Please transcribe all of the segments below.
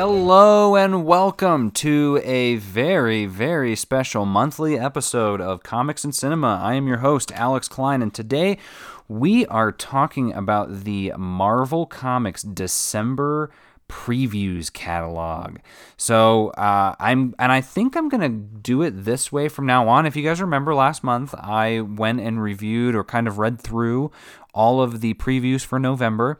Hello and welcome to a very, very special monthly episode of Comics and Cinema. I am your host, Alex Klein, and today we are talking about the Marvel Comics December previews catalog. So uh, I'm, and I think I'm gonna do it this way from now on. If you guys remember last month, I went and reviewed or kind of read through all of the previews for November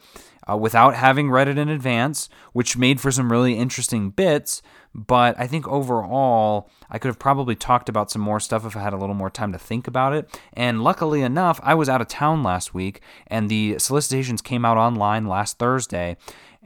uh, without having read it in advance, which made for some really interesting bits. But I think overall, I could have probably talked about some more stuff if I had a little more time to think about it. And luckily enough, I was out of town last week, and the solicitations came out online last Thursday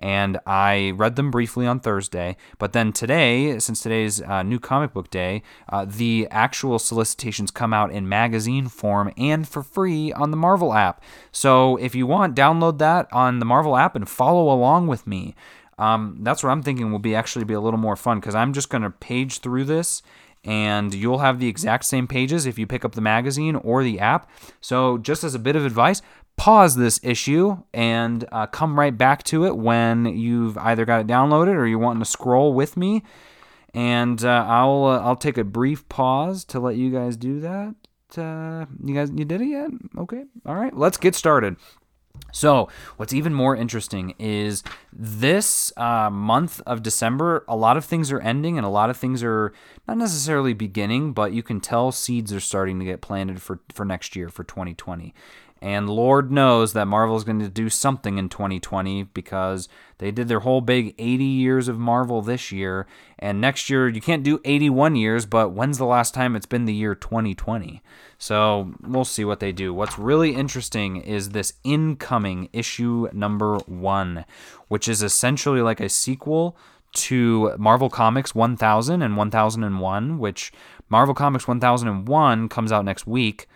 and I read them briefly on Thursday. But then today, since today's uh, new comic book day, uh, the actual solicitations come out in magazine form and for free on the Marvel app. So if you want, download that on the Marvel app and follow along with me. Um, that's what I'm thinking will be actually be a little more fun because I'm just going to page through this and you'll have the exact same pages if you pick up the magazine or the app. So, just as a bit of advice, pause this issue and uh, come right back to it when you've either got it downloaded or you're wanting to scroll with me. And uh, I'll uh, I'll take a brief pause to let you guys do that. Uh, you guys, you did it yet? Okay, all right. Let's get started. So, what's even more interesting is this uh, month of December, a lot of things are ending and a lot of things are not necessarily beginning, but you can tell seeds are starting to get planted for, for next year, for 2020. And Lord knows that Marvel is going to do something in 2020 because they did their whole big 80 years of Marvel this year. And next year, you can't do 81 years, but when's the last time it's been the year 2020? So we'll see what they do. What's really interesting is this incoming issue number one, which is essentially like a sequel to Marvel Comics 1000 and 1001, which Marvel Comics 1001 comes out next week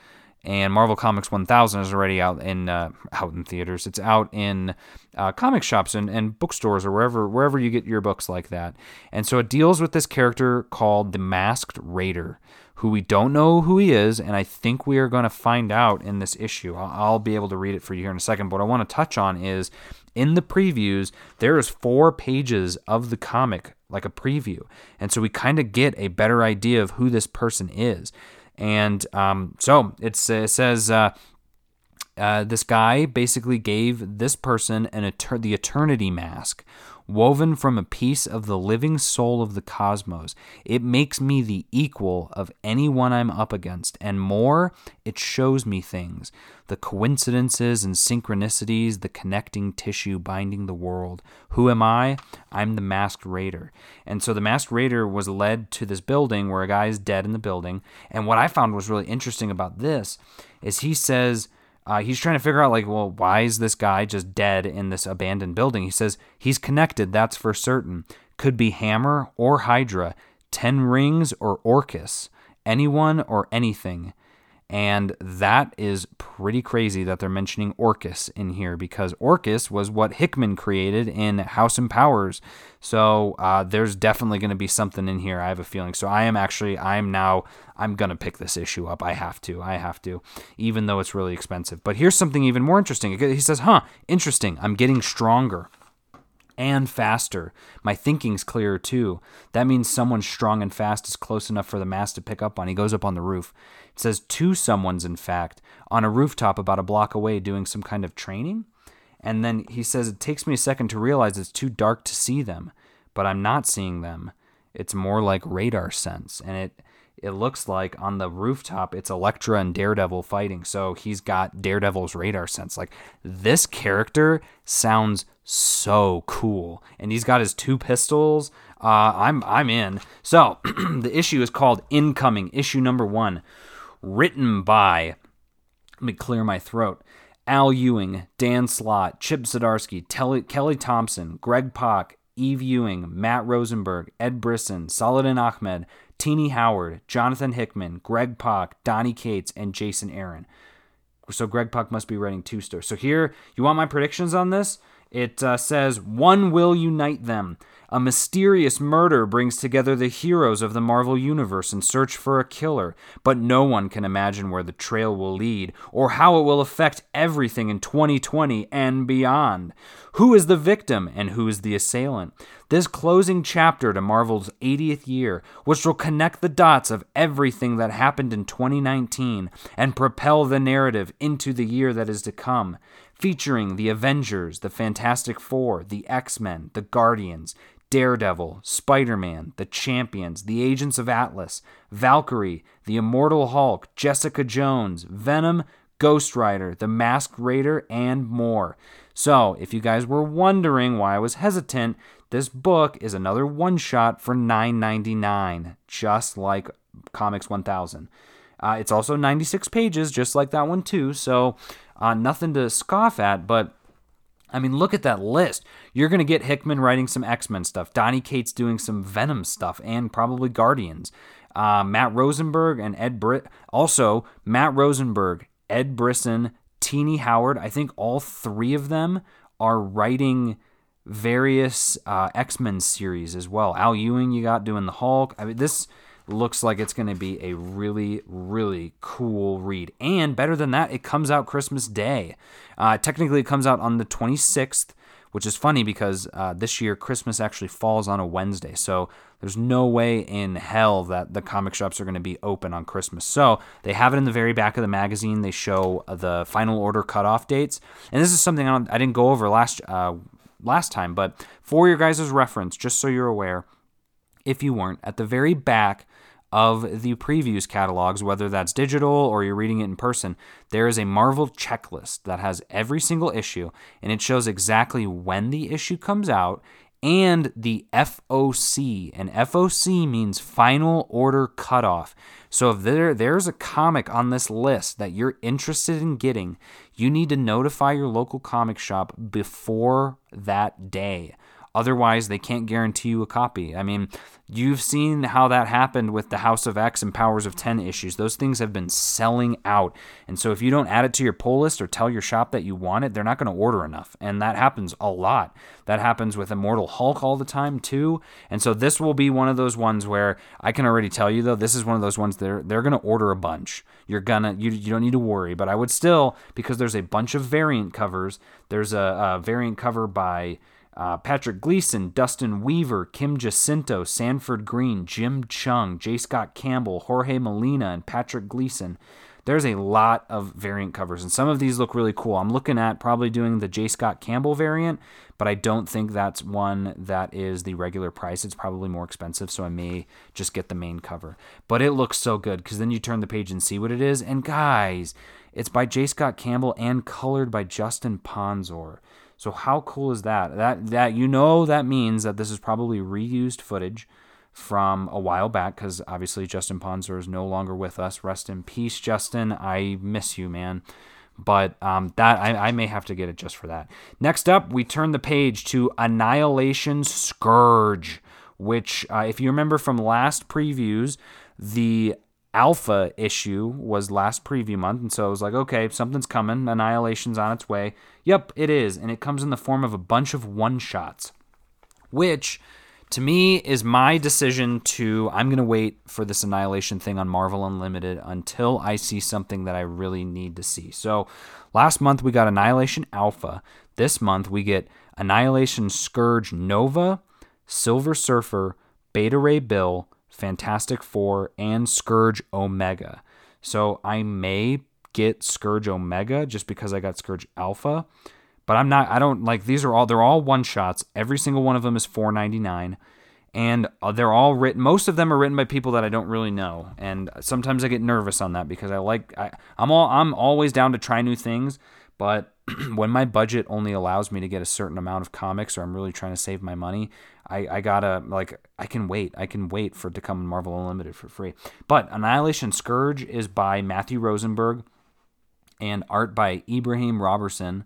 and Marvel Comics 1000 is already out in uh, out in theaters. It's out in uh, comic shops and, and bookstores or wherever wherever you get your books like that. And so it deals with this character called the Masked Raider, who we don't know who he is, and I think we are going to find out in this issue. I'll, I'll be able to read it for you here in a second. But what I want to touch on is in the previews there is four pages of the comic like a preview, and so we kind of get a better idea of who this person is. And um, so it says uh, uh, this guy basically gave this person an the eternity mask, woven from a piece of the living soul of the cosmos. It makes me the equal of anyone I'm up against, and more, it shows me things the coincidences and synchronicities, the connecting tissue binding the world. Who am I? I'm the masked raider. And so the masked raider was led to this building where a guy is dead in the building. And what I found was really interesting about this is he says, uh, he's trying to figure out like well why is this guy just dead in this abandoned building? He says he's connected that's for certain. Could be hammer or hydra ten rings or orchis anyone or anything and that is pretty crazy that they're mentioning Orchis in here because Orchis was what Hickman created in House and Powers. So uh, there's definitely going to be something in here. I have a feeling. So I am actually, I am now, I'm going to pick this issue up. I have to. I have to, even though it's really expensive. But here's something even more interesting. He says, huh, interesting. I'm getting stronger and faster. My thinking's clearer too. That means someone strong and fast is close enough for the mass to pick up on. He goes up on the roof. It says two someone's, in fact, on a rooftop about a block away doing some kind of training. And then he says, It takes me a second to realize it's too dark to see them, but I'm not seeing them. It's more like radar sense. And it it looks like on the rooftop it's Elektra and Daredevil fighting. So he's got Daredevil's radar sense. Like this character sounds so cool, and he's got his two pistols. Uh, I'm I'm in. So the issue is called Incoming, issue number one, written by. Let me clear my throat. Al Ewing, Dan Slott, Chip Zdarsky, Telly, Kelly Thompson, Greg Pak, Eve Ewing, Matt Rosenberg, Ed Brisson, Saladin Ahmed, Tini Howard, Jonathan Hickman, Greg Pak, Donny Cates, and Jason Aaron. So Greg Pak must be writing two stories. So here, you want my predictions on this? It uh, says, One will unite them. A mysterious murder brings together the heroes of the Marvel Universe in search for a killer, but no one can imagine where the trail will lead or how it will affect everything in 2020 and beyond. Who is the victim and who is the assailant? This closing chapter to Marvel's 80th year, which will connect the dots of everything that happened in 2019 and propel the narrative into the year that is to come featuring the Avengers, the Fantastic Four, the X Men, the Guardians, Daredevil, Spider Man, the Champions, the Agents of Atlas, Valkyrie, the Immortal Hulk, Jessica Jones, Venom, Ghost Rider, the Masked Raider, and more. So, if you guys were wondering why I was hesitant, this book is another one shot for $9.99, just like Comics 1000. Uh, it's also 96 pages, just like that one, too. So, uh, nothing to scoff at, but I mean, look at that list. You're going to get Hickman writing some X Men stuff, Donny Cates doing some Venom stuff, and probably Guardians. Uh, Matt Rosenberg and Ed Britt. Also, Matt Rosenberg, Ed Brisson, Tini Howard. I think all three of them are writing various uh, X Men series as well. Al Ewing, you got doing the Hulk. I mean, this looks like it's going to be a really, really cool read. And better than that, it comes out Christmas Day. Uh, technically, it comes out on the 26th, which is funny because uh, this year Christmas actually falls on a Wednesday. So there's no way in hell that the comic shops are going to be open on Christmas. So they have it in the very back of the magazine. They show the final order cutoff dates. And this is something I, I didn't go over last. Uh, last time, but for your guys' reference, just so you're aware, if you weren't, at the very back of the previews catalogs, whether that's digital or you're reading it in person, there is a Marvel checklist that has every single issue and it shows exactly when the issue comes out and the FOC. And FOC means final order cutoff. So if there there's a comic on this list that you're interested in getting, you need to notify your local comic shop before that day. Otherwise, they can't guarantee you a copy. I mean, you've seen how that happened with the House of X and Powers of X issues. Those things have been selling out. And so if you don't add it to your pull list or tell your shop that you want it, they're not going to order enough. And that happens a lot. That happens with Immortal Hulk all the time, too. And so this will be one of those ones where I can already tell you, though, this is one of those ones they're, they're going to order a bunch. You're going to, you, you don't need to worry. But I would still, because there's a bunch of variant covers, there's a, a variant cover by. Uh, Patrick Gleason, Dustin Weaver, Kim Jacinto, Sanford Greene, Jim Cheung, J. Scott Campbell, Jorge Molina, and Patrick Gleason. There's a lot of variant covers, and some of these look really cool. I'm looking at probably doing the J. Scott Campbell variant, but I don't think that's one that is the regular price. It's probably more expensive, so I may just get the main cover. But it looks so good because then you turn the page and see what it is. And guys, it's by J. Scott Campbell and colored by Justin Ponsor. So how cool is that? That that you know that means that this is probably reused footage from a while back because obviously Justin Ponsor is no longer with us. Rest in peace, Justin. I miss you, man. But um, that I, I may have to get it just for that. Next up, we turn the page to Annihilation Scourge, which, uh, if you remember from last previews, the alpha issue was last preview month and so I was like okay something's coming annihilation's on its way. Yep it is and it comes in the form of a bunch of one shots which to me is my decision to i'm going to wait for this annihilation thing on marvel unlimited until i see something that i really need to see. So last month we got annihilation alpha. This month we get annihilation scourge nova silver surfer beta ray bill Fantastic Four, and Scourge Omega. So I may get Scourge Omega just because I got Scourge Alpha, but I'm not. I don't like these are all. They're all one shots. Every single one of them is 4.99, and uh, they're all written. Most of them are written by people that I don't really know, and sometimes I get nervous on that because I like. I, I'm all. I'm always down to try new things, but when my budget only allows me to get a certain amount of comics, or I'm really trying to save my money, I, I gotta like I can wait. I can wait for it to come in Marvel Unlimited for free. But Annihilation Scourge is by Matthew Rosenberg and art by Ibraim Roberson.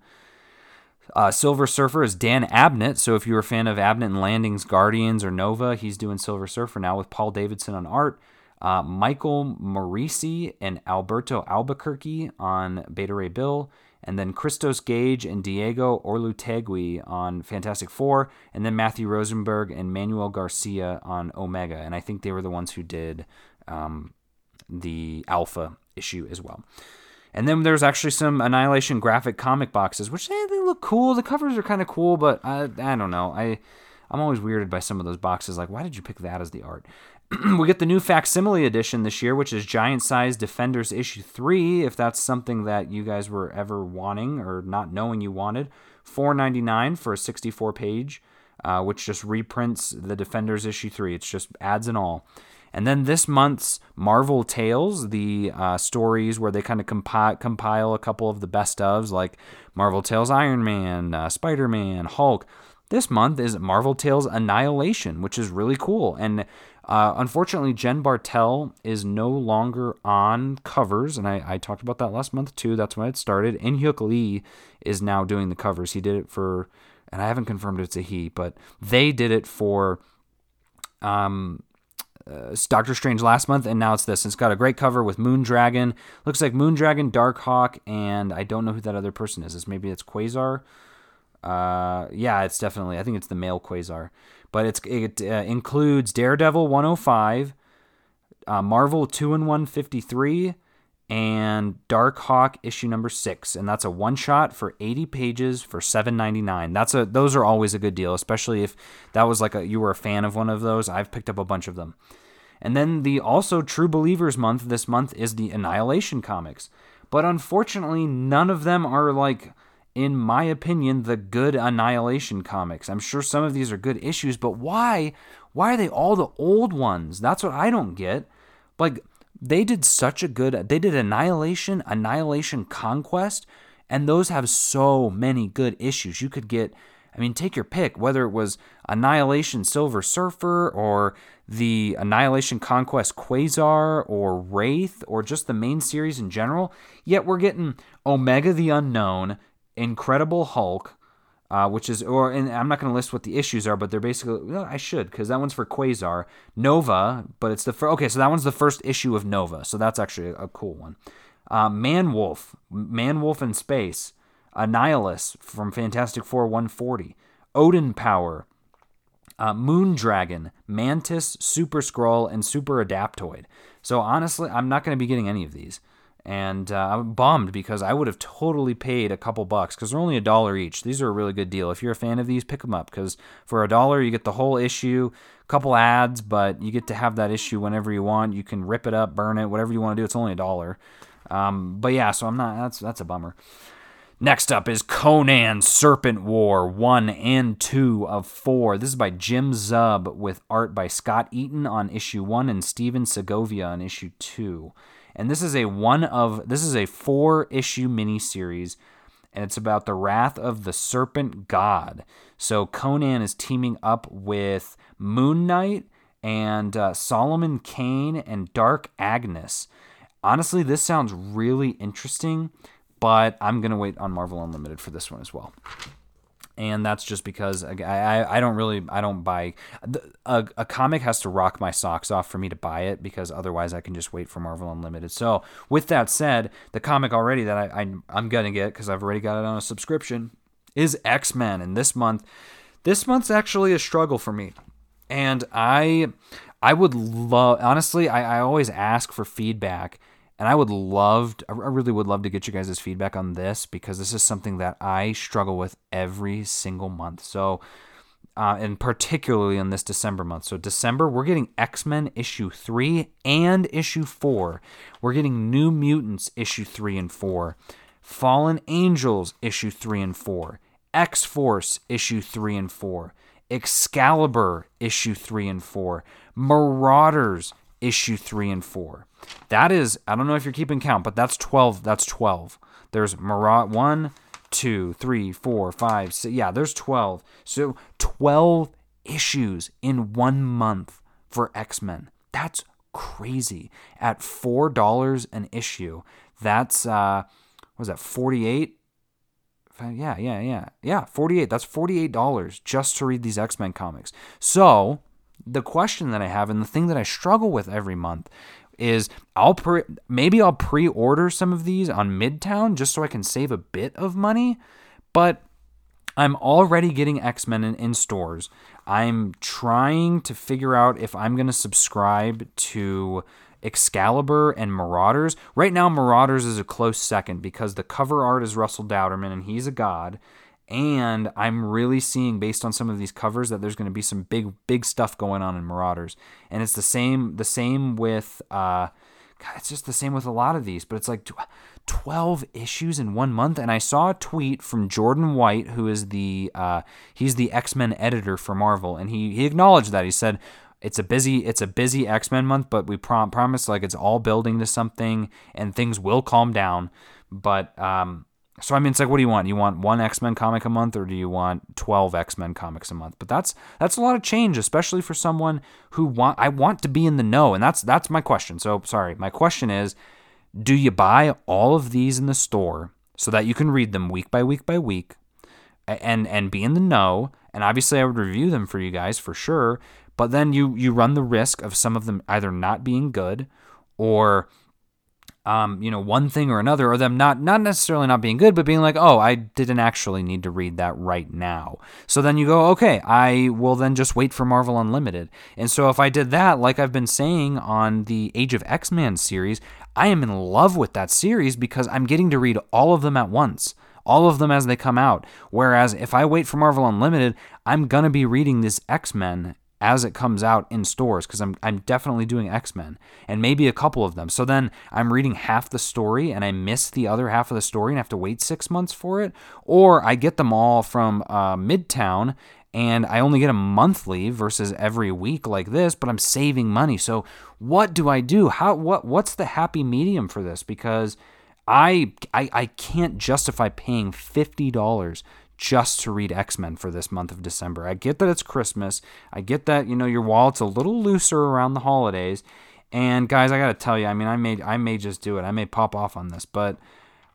Uh, Silver Surfer is Dan Abnett. So if you're a fan of Abnett and Landing's Guardians or Nova, he's doing Silver Surfer now with Paul Davidson on art. Uh, Michael Moreci and Alberto Alburquerque on Beta Ray Bill, and then Christos Gage and Diego Olortegui on Fantastic Four, and then Matthew Rosenberg and Manuel Garcia on Omega. And I think they were the ones who did um, the Alpha issue as well. And then there's actually some Annihilation graphic comic boxes, which eh, they look cool. The covers are kind of cool, but I, I don't know. I I'm always weirded by some of those boxes. Like, why did you pick that as the art? we get the new facsimile edition this year, which is Giant Size Defenders issue three. If that's something that you guys were ever wanting or not knowing you wanted, four ninety nine for a 64 page, uh, which just reprints the Defenders issue three. It's just ads and all. And then this month's Marvel Tales, the uh, stories where they kind of compi- compile a couple of the best ofs, like Marvel Tales Iron Man, uh, Spider Man, Hulk. This month is Marvel Tales Annihilation, which is really cool. And uh, unfortunately, Jen Bartel is no longer on covers, and I, I, talked about that last month too. That's when it started. In Hyuk Lee is now doing the covers. He did it for, and I haven't confirmed it's a he, but they did it for um, uh, Doctor Strange last month, and now it's this. It's got a great cover with Moondragon. Looks like Moondragon, Darkhawk, and I don't know who that other person is. It's maybe it's Quasar. Uh, yeah, it's definitely. I think it's the male Quasar, but it's it uh, includes Daredevil 105, uh, Marvel 2 and 153, and Darkhawk issue number six, and that's a one shot for 80 pages for 7.99. That's a those are always a good deal, especially if that was like a you were a fan of one of those. I've picked up a bunch of them. And then the also True Believers month this month is the Annihilation comics. But unfortunately, none of them are like in my opinion the good Annihilation comics. I'm sure some of these are good issues, but why why are they all the old ones? That's what I don't get. Like they did such a good they did annihilation annihilation conquest and those have so many good issues you could get i mean take your pick whether it was annihilation silver surfer or the annihilation conquest quasar or wraith or just the main series in general yet we're getting omega the unknown incredible hulk uh, which is, or and I'm not going to list what the issues are, but they're basically, well, I should, because that one's for Quasar. Nova, but it's the first, okay, so that one's the first issue of Nova, so that's actually a, cool one. Uh, Man Wolf, Man Wolf in Space, Annihilus from Fantastic Four 140, Odin Power, uh, Moondragon, Mantis, Super Skrull, and Super Adaptoid. So honestly, I'm not going to be getting any of these and uh, I'm bummed because I would have totally paid a couple bucks because they're only a dollar each. These are a really good deal. If you're a fan of these, pick them up because for a dollar you get the whole issue, a couple ads, but you get to have that issue whenever you want. You can rip it up, burn it, whatever you want to do. It's only a dollar. Um, but yeah, so I'm not. That's that's a bummer. Next up is Conan Serpent War 1 and 2 of 4. This is by Jim Zub with art by Scott Eaton on issue 1 and Stephen Segovia on issue 2 and this is a one of this is a four issue mini series and it's about the wrath of the serpent god. So conan is teaming up with moon knight and uh, solomon kane and dark agnes. Honestly this sounds really interesting but i'm going to wait on marvel unlimited for this one as well and that's just because I, I, I don't really I don't buy a, a comic has to rock my socks off for me to buy it because otherwise I can just wait for Marvel Unlimited. So with that said, the comic already that I, I I'm gonna get because I've already got it on a subscription is X Men, and this month this month's actually a struggle for me, and I I would love honestly I, I always ask for feedback and I would love, to, I really would love to get you guys' feedback on this because this is something that I struggle with every single month. So, uh, and particularly in this December month. So, December, we're getting X Men issue 3 and issue 4. We're getting New Mutants issue 3 and 4. Fallen Angels issue 3 and 4. X Force issue 3 and 4. Excalibur issue 3 and 4. Marauders issue 3 and 4. That is, I don't know if you're keeping count, but that's 12. That's 12. There's Marat 1, 2, 3, 4, 5, 6. Yeah, there's 12. So 12 issues in one month for X Men. That's crazy. At $4 an issue, that's, uh, what was that, 48 yeah, yeah, yeah. Yeah, 48. That's $48 just to read these X-Men comics. So, the question that I have and the thing that I struggle with every month is I'll pre- maybe I'll pre-order some of these on Midtown just so I can save a bit of money, but I'm already getting X-Men in, in stores. I'm trying to figure out if I'm going to subscribe to Excalibur and Marauders. Right now, Marauders is a close second because the cover art is Russell Dauterman and he's a god. And I'm really seeing, based on some of these covers, that there's going to be some big, big stuff going on in Marauders. And it's the same, the same with, uh, God, it's just the same with a lot of these. But it's like 12 issues in one month. And I saw a tweet from Jordan White, who is the, uh, he's the X Men editor for Marvel, and he he acknowledged that. He said, it's a busy it's a busy X-Men month, but we prom- promise like it's all building to something and things will calm down. But um so I mean it's like what do you want? You want one X-Men comic a month or do you want 12 X-Men comics a month? But that's that's a lot of change especially for someone who want I want to be in the know and that's that's my question. So sorry, my question is do you buy all of these in the store so that you can read them week by week by week and and be in the know and obviously I would review them for you guys for sure but then you you run the risk of some of them either not being good or um, you know, one thing or another, or them not not necessarily not being good, but being like, oh, I didn't actually need to read that right now. So then you go, okay, I will then just wait for Marvel Unlimited. And so if I did that, like I've been saying on the Age of X Men series, I am in love with that series because I'm getting to read all of them at once all of them as they come out. Whereas if I wait for Marvel Unlimited, I'm going to be reading this X Men as it comes out in stores because I'm, I'm definitely doing X-Men and maybe a couple of them. So then I'm reading half the story and I miss the other half of the story and have to wait six months for it. Or I get them all from uh, Midtown and I only get them monthly versus every week like this, but I'm saving money. So what do I do? How what what's the happy medium for this? Because I I, I can't justify paying fifty dollars just to read X Men for this month of December. I get that it's Christmas. I get that you know your wallet's a little looser around the holidays. And guys, I gotta tell you, I mean, I may I may just do it. I may pop off on this, but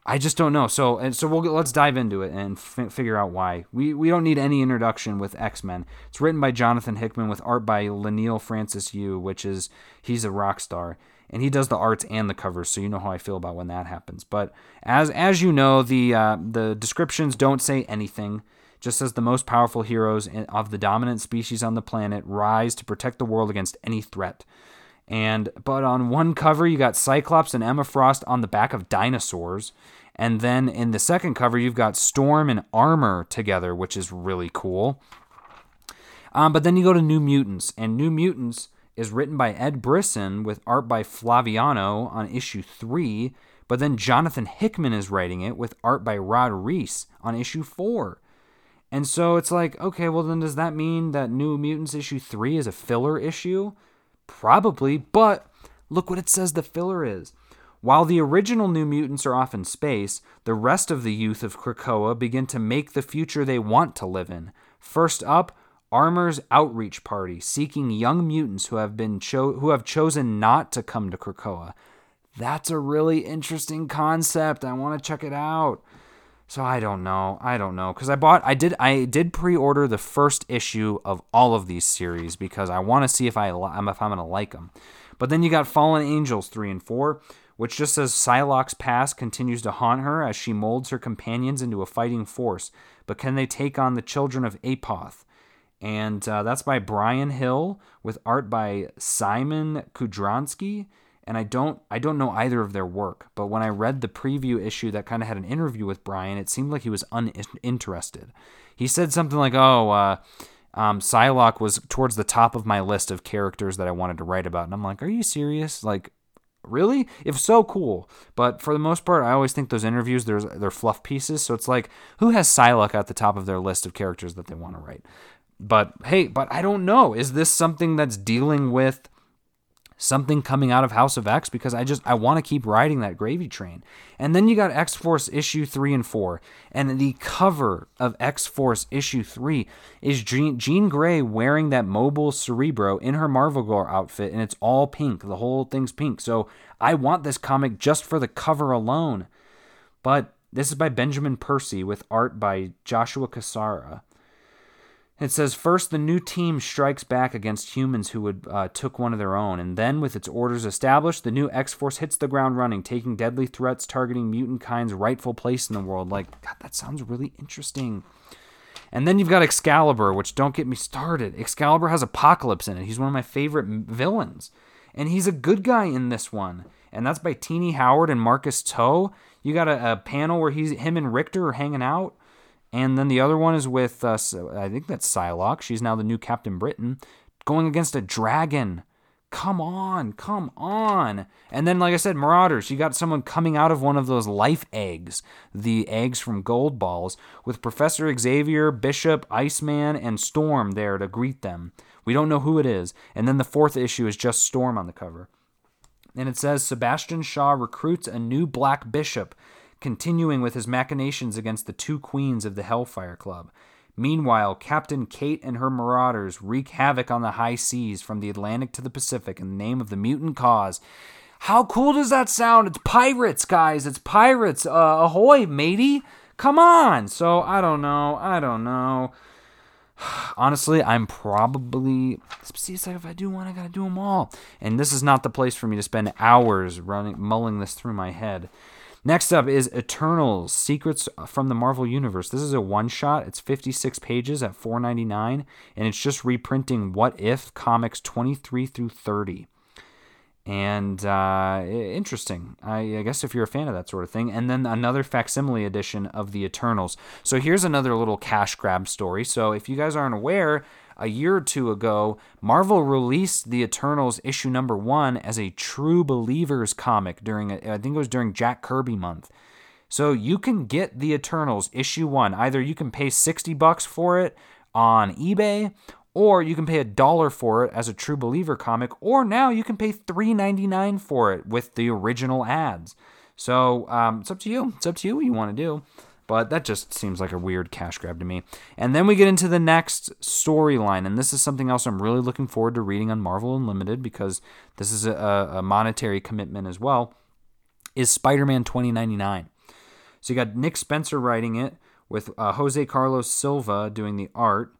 I just don't know. So and so we'll let's dive into it and f- figure out why. We we don't need any introduction with X Men. It's written by Jonathan Hickman with art by Leinil Francis Yu, which is he's a rock star and he does the arts and the covers, so you know how I feel about when that happens. But as as you know, the uh, the descriptions don't say anything. Just as the most powerful heroes of the dominant species on the planet rise to protect the world against any threat. And but on one cover you got Cyclops and Emma Frost on the back of dinosaurs, and then in the second cover you've got Storm and Armor together, which is really cool. Um, but then you go to New Mutants, and New Mutants is written by Ed Brisson with art by Flaviano on issue 3, but then Jonathan Hickman is writing it with art by Rod Reis on issue 4. And so it's like, okay, well, then does that mean that New Mutants issue 3 is a filler issue? Probably, but look what it says the filler is. While the original New Mutants are off in space, the rest of the youth of Krakoa begin to make the future they want to live in. First up, Armor's outreach party seeking young mutants who have been cho- who have chosen not to come to Krakoa. That's a really interesting concept. I want to check it out. So I don't know. I don't know cuz I bought I did I did pre-order the first issue of all of these series because I want to see if I if I'm going to like them. But then you got Fallen Angels 3 and 4, which just says Psylocke's past continues to haunt her as she molds her companions into a fighting force. But can they take on the children of Apoth? And uh, that's by Bryan Hill with art by Szymon Kudranski. And I don't I don't know either of their work, but when I read the preview issue that kind of had an interview with Brian, it seemed like he was uninterested. He said something like, "Oh, uh, um, Psylocke was towards the top of my list of characters that I wanted to write about," and I'm like, "Are you serious? Like, really? If so, cool. But for the most part, I always think those interviews there's they're fluff pieces. So it's like, who has Psylocke at the top of their list of characters that they want to write? But hey, but I don't know. Is this something that's dealing with something coming out of House of X? Because I just I want to keep riding that gravy train. And then you got X Force issue three and four, and the cover of X Force issue three is Jean, Jean Grey wearing that mobile Cerebro in her Marvel Girl outfit, and it's all pink. The whole thing's pink. So I want this comic just for the cover alone. But this is by Benjamin Percy with art by Joshua Cassara. It says first the new team strikes back against humans who uh, took one of their own, and then with its orders established, the new X Force hits the ground running, taking deadly threats targeting mutant kind's rightful place in the world. Like, God, that sounds really interesting. And then you've got Excalibur, which don't get me started. Excalibur has Apocalypse in it. He's one of my favorite villains, and he's a good guy in this one. And that's by Tini Howard and Marcus To. You got a, a panel where he's him and Rictor are hanging out and then the other one is with, uh, I think that's Psylocke. She's now the new Captain Britain, going against a dragon. Come on, come on. And then, like I said, Marauders, you got someone coming out of one of those life eggs, the eggs from Gold Balls, with Professor Xavier, Bishop, Iceman, and Storm there to greet them. We don't know who it is. And then the fourth issue is just Storm on the cover. And it says Sebastian Shaw recruits a new Black Bishop continuing with his machinations against the two queens of the Hellfire Club. Meanwhile, Captain Kate and her marauders wreak havoc on the high seas from the Atlantic to the Pacific in the name of the mutant cause. How cool does that sound? It's pirates, guys. It's pirates. Uh, ahoy, matey. Come on. So, I don't know. I don't know. Honestly, I'm probably. See, it's like if I do one, I gotta do them all. And this is not the place for me to spend hours running, mulling this through my head. Next up is Eternals Secrets from the Marvel Universe. This is a one shot. It's 56 pages at 4.99 and it's just reprinting What If comics 23 through 30. And uh, interesting. I, I guess if you're a fan of that sort of thing. And then another facsimile edition of the Eternals. So here's another little cash grab story. So if you guys aren't aware, a year or two ago, Marvel released The Eternals issue number one as a True Believers comic during, I think it was during Jack Kirby month. So you can get The Eternals issue one. Either you can pay 60 bucks for it on eBay, or you can pay a dollar for it as a True Believer comic, or now you can pay $3.99 for it with the original ads. So um, it's up to you. It's up to you what you want to do. But that just seems like a weird cash grab to me. And then we get into the next storyline, and this is something else I'm really looking forward to reading on Marvel Unlimited because this is a, a monetary commitment as well. Is Spider-Man 2099? So you got Nick Spencer writing it with uh, Jose Carlos Silva doing the art,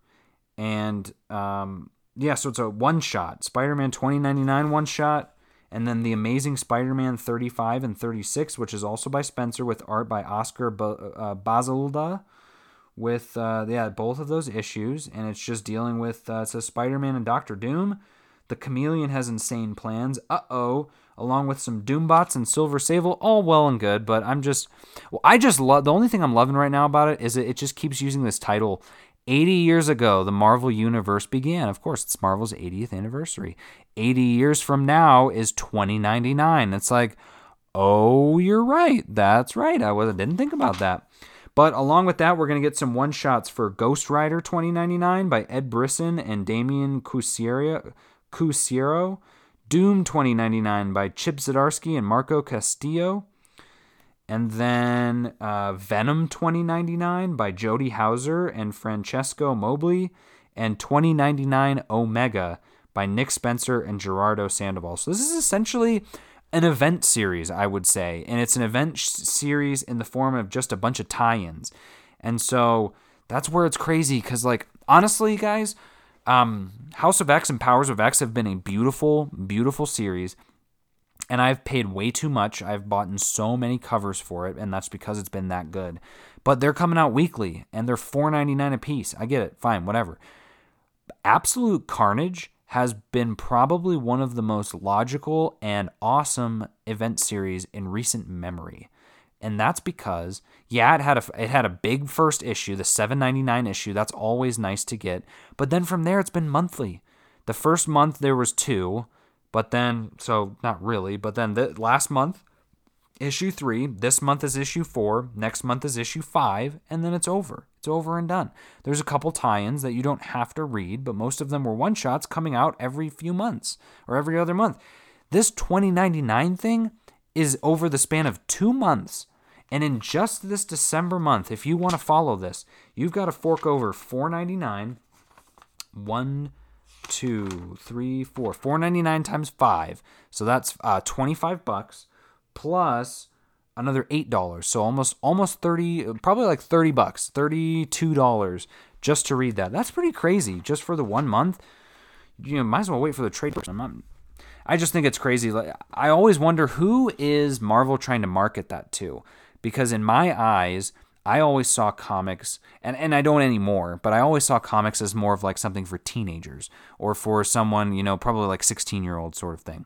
and um, yeah, so it's a one shot. Spider-Man 2099 one shot and then The Amazing Spider Man 35 and 36, which is also by Spencer with art by Oscar B- uh, Bazaldua. With, uh, yeah, both of those issues. And it's just dealing with, uh, says Spider Man and Doctor Doom. The Chameleon has insane plans. Uh oh. Along with some Doombots and Silver Sable, all well and good, but I'm just, well, I just love, the only thing I'm loving right now about it is it, it just keeps using this title 80 years ago, the Marvel Universe began. Of course, it's Marvel's 80th anniversary. 80 years from now is 2099. It's like, oh, you're right. That's right. I was, didn't think about that. But along with that, we're going to get some one shots for Ghost Rider 2099 by Ed Brisson and Damian Couceiro. Doom 2099 by Chip Zdarsky and Marco Castiello. And then uh, Venom 2099 by Jody Houser and Francesco Mobili. And 2099 Omega by Nick Spencer and Gerardo Sandoval. So this is essentially an event series, I would say. And it's an event sh- series in the form of just a bunch of tie ins. And so that's where it's crazy because, like, honestly, guys, um, House of X and Powers of X have been a beautiful, beautiful series and I've paid way too much. I've bought in so many covers for it, and that's because it's been that good. But they're coming out weekly, and they're $4.99 a piece. I get it, fine, whatever. Absolute Carnage has been probably one of the most logical and awesome event series in recent memory. And that's because, yeah, it had a it had a big first issue, the 7.99 issue. That's always nice to get. But then from there, it's been monthly. The first month there was two but then, so not really, but then the last month, issue three. This month is issue four. Next month is issue five, and then it's over. It's over and done. There's a couple tie-ins that you don't have to read, but most of them were one shots coming out every few months or every other month. This 2099 thing is over the span of two months. And in just this December month, if you want to follow this, you've got to fork over 499, one two, three, four. Four ninety nine times five. So that's uh, twenty five bucks plus another eight dollars. So almost almost thirty, probably like thirty bucks, thirty two dollars just to read that. That's pretty crazy. Just for the one month, you know, might as well wait for the trade. I'm not, I just think it's crazy. Like I always wonder who is Marvel trying to market that to, because in my eyes, I always saw comics, and, and I don't anymore, but I always saw comics as more of like something for teenagers or for someone, you know, probably like 16 year old sort of thing.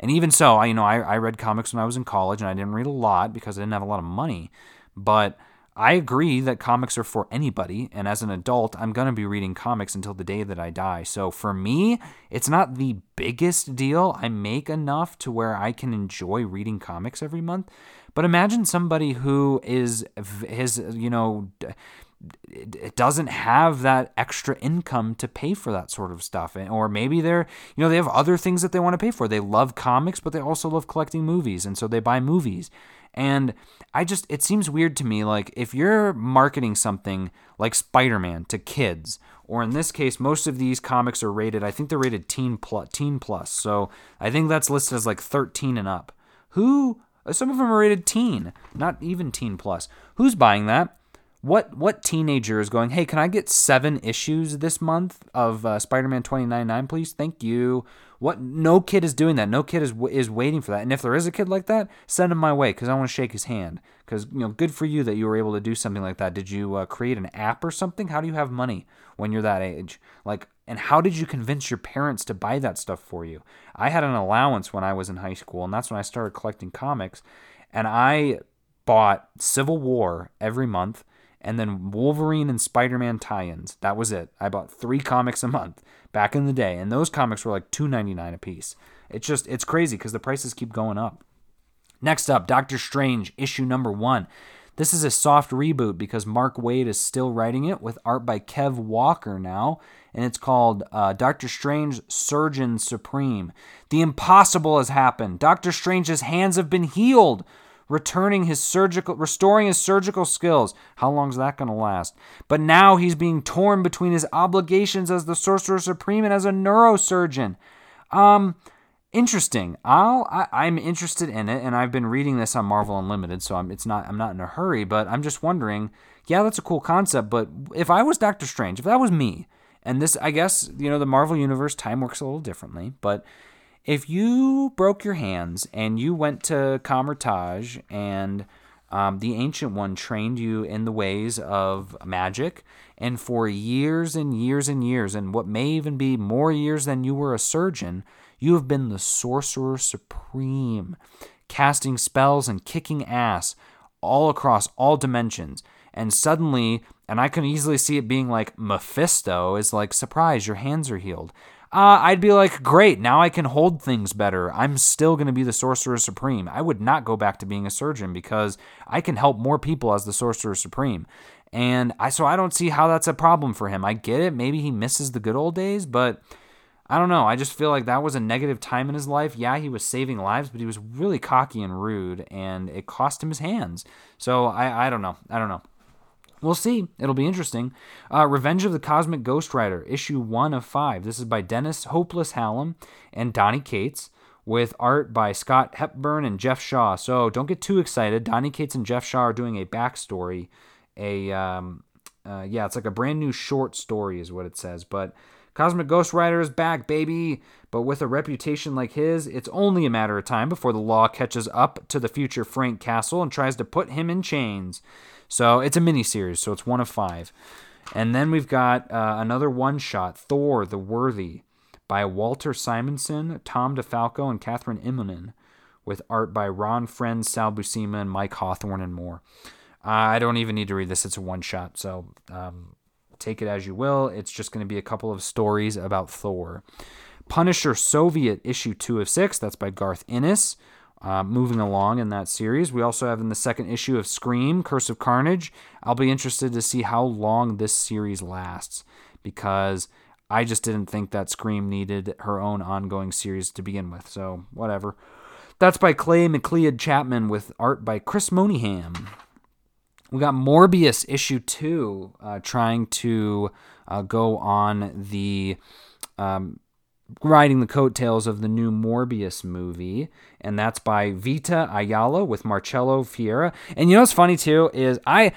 And even so, I, you know, I, I read comics when I was in college and I didn't read a lot because I didn't have a lot of money. But I agree that comics are for anybody, and as an adult, I'm going to be reading comics until the day that I die. So for me, it's not the biggest deal. I make enough to where I can enjoy reading comics every month. But imagine somebody who is his, you know, it doesn't have that extra income to pay for that sort of stuff or maybe they're you know they have other things that they want to pay for they love comics but they also love collecting movies and so they buy movies and I just, it seems weird to me. Like, if you're marketing something like Spider Man to kids, or in this case, most of these comics are rated, I think they're rated teen plus, teen plus. So I think that's listed as like 13 and up. Who, some of them are rated teen, not even teen plus. Who's buying that? What what teenager is going? Hey, can I get seven issues this month of uh, Spider-Man 2099, please? Thank you. What? No kid is doing that. No kid is is waiting for that. And if there is a kid like that, send him my way because I want to shake his hand. Because you know, good for you that you were able to do something like that. Did you uh, create an app or something? How do you have money when you're that age? Like, and how did you convince your parents to buy that stuff for you? I had an allowance when I was in high school, and that's when I started collecting comics. And I bought Civil War every month and then Wolverine and Spider Man tie ins. That was it. I bought three comics a month back in the day, and those comics were like two ninety nine a piece. It's just, it's crazy because the prices keep going up. Next up, Doctor Strange, issue number one. This is a soft reboot because Mark Waid is still writing it with art by Kev Walker now, and it's called uh, Doctor Strange Surgeon Supreme. The impossible has happened. Doctor Strange's hands have been healed returning his surgical restoring his surgical skills. How long is that going to last? But now he's being torn between his obligations as the Sorcerer Supreme and as a neurosurgeon. Um interesting. I'll I, am interested in it and I've been reading this on Marvel Unlimited, so I'm it's not I'm not in a hurry, but I'm just wondering, yeah, that's a cool concept, but if I was Doctor Strange, if that was me, and this I guess, you know, the Marvel universe time works a little differently, but if you broke your hands and you went to Kamar-Taj and um, the ancient one trained you in the ways of magic, and for years and years and years, and what may even be more years than you were a surgeon, you have been the sorcerer supreme, casting spells and kicking ass all across all dimensions. And suddenly, and I can easily see it being like Mephisto is like, surprise, your hands are healed uh, I'd be like, great, now I can hold things better. I'm still going to be the Sorcerer Supreme. I would not go back to being a surgeon because I can help more people as the Sorcerer Supreme. And I so I don't see how that's a problem for him. I get it. Maybe he misses the good old days, but I don't know. I just feel like that was a negative time in his life. Yeah, he was saving lives, but he was really cocky and rude, and it cost him his hands. So I, I don't know. I don't know. We'll see. It'll be interesting. Uh, Revenge of the Cosmic Ghost Rider, issue one of five. This is by Dennis Hopeless Hallum and Donny Cates, with art by Scott Hepburn and Geoff Shaw. So don't get too excited. Donny Cates and Geoff Shaw are doing a backstory. A um, uh, yeah, it's like a brand new short story, is what it says. But Cosmic Ghost Rider is back, baby. But with a reputation like his, it's only a matter of time before the law catches up to the future Frank Castle and tries to put him in chains. So it's a mini series, so it's one of five. And then we've got uh, another one shot, Thor the Worthy, by Walter Simonson, Tom DeFalco, and Kathryn Immonen, with art by Ron Frenz, Sal Buscema, and Mike Hawthorne, and more. Uh, I don't even need to read this, it's a one shot, so um, take it as you will. It's just going to be a couple of stories about Thor. Punisher Soviet, issue two of six, that's by Garth Ennis. Uh, moving along in that series. We also have in the second issue of Scream, Curse of Carnage. I'll be interested to see how long this series lasts because I just didn't think that Scream needed her own ongoing series to begin with. So, whatever. That's by Clay McLeod Chapman with art by Chris Mooneyham. We got Morbius issue two, uh, trying to uh, go on the um, riding the coattails of the new Morbius movie, and that's by Vita Ayala with Marcelo Ferreira. And you know what's funny too is I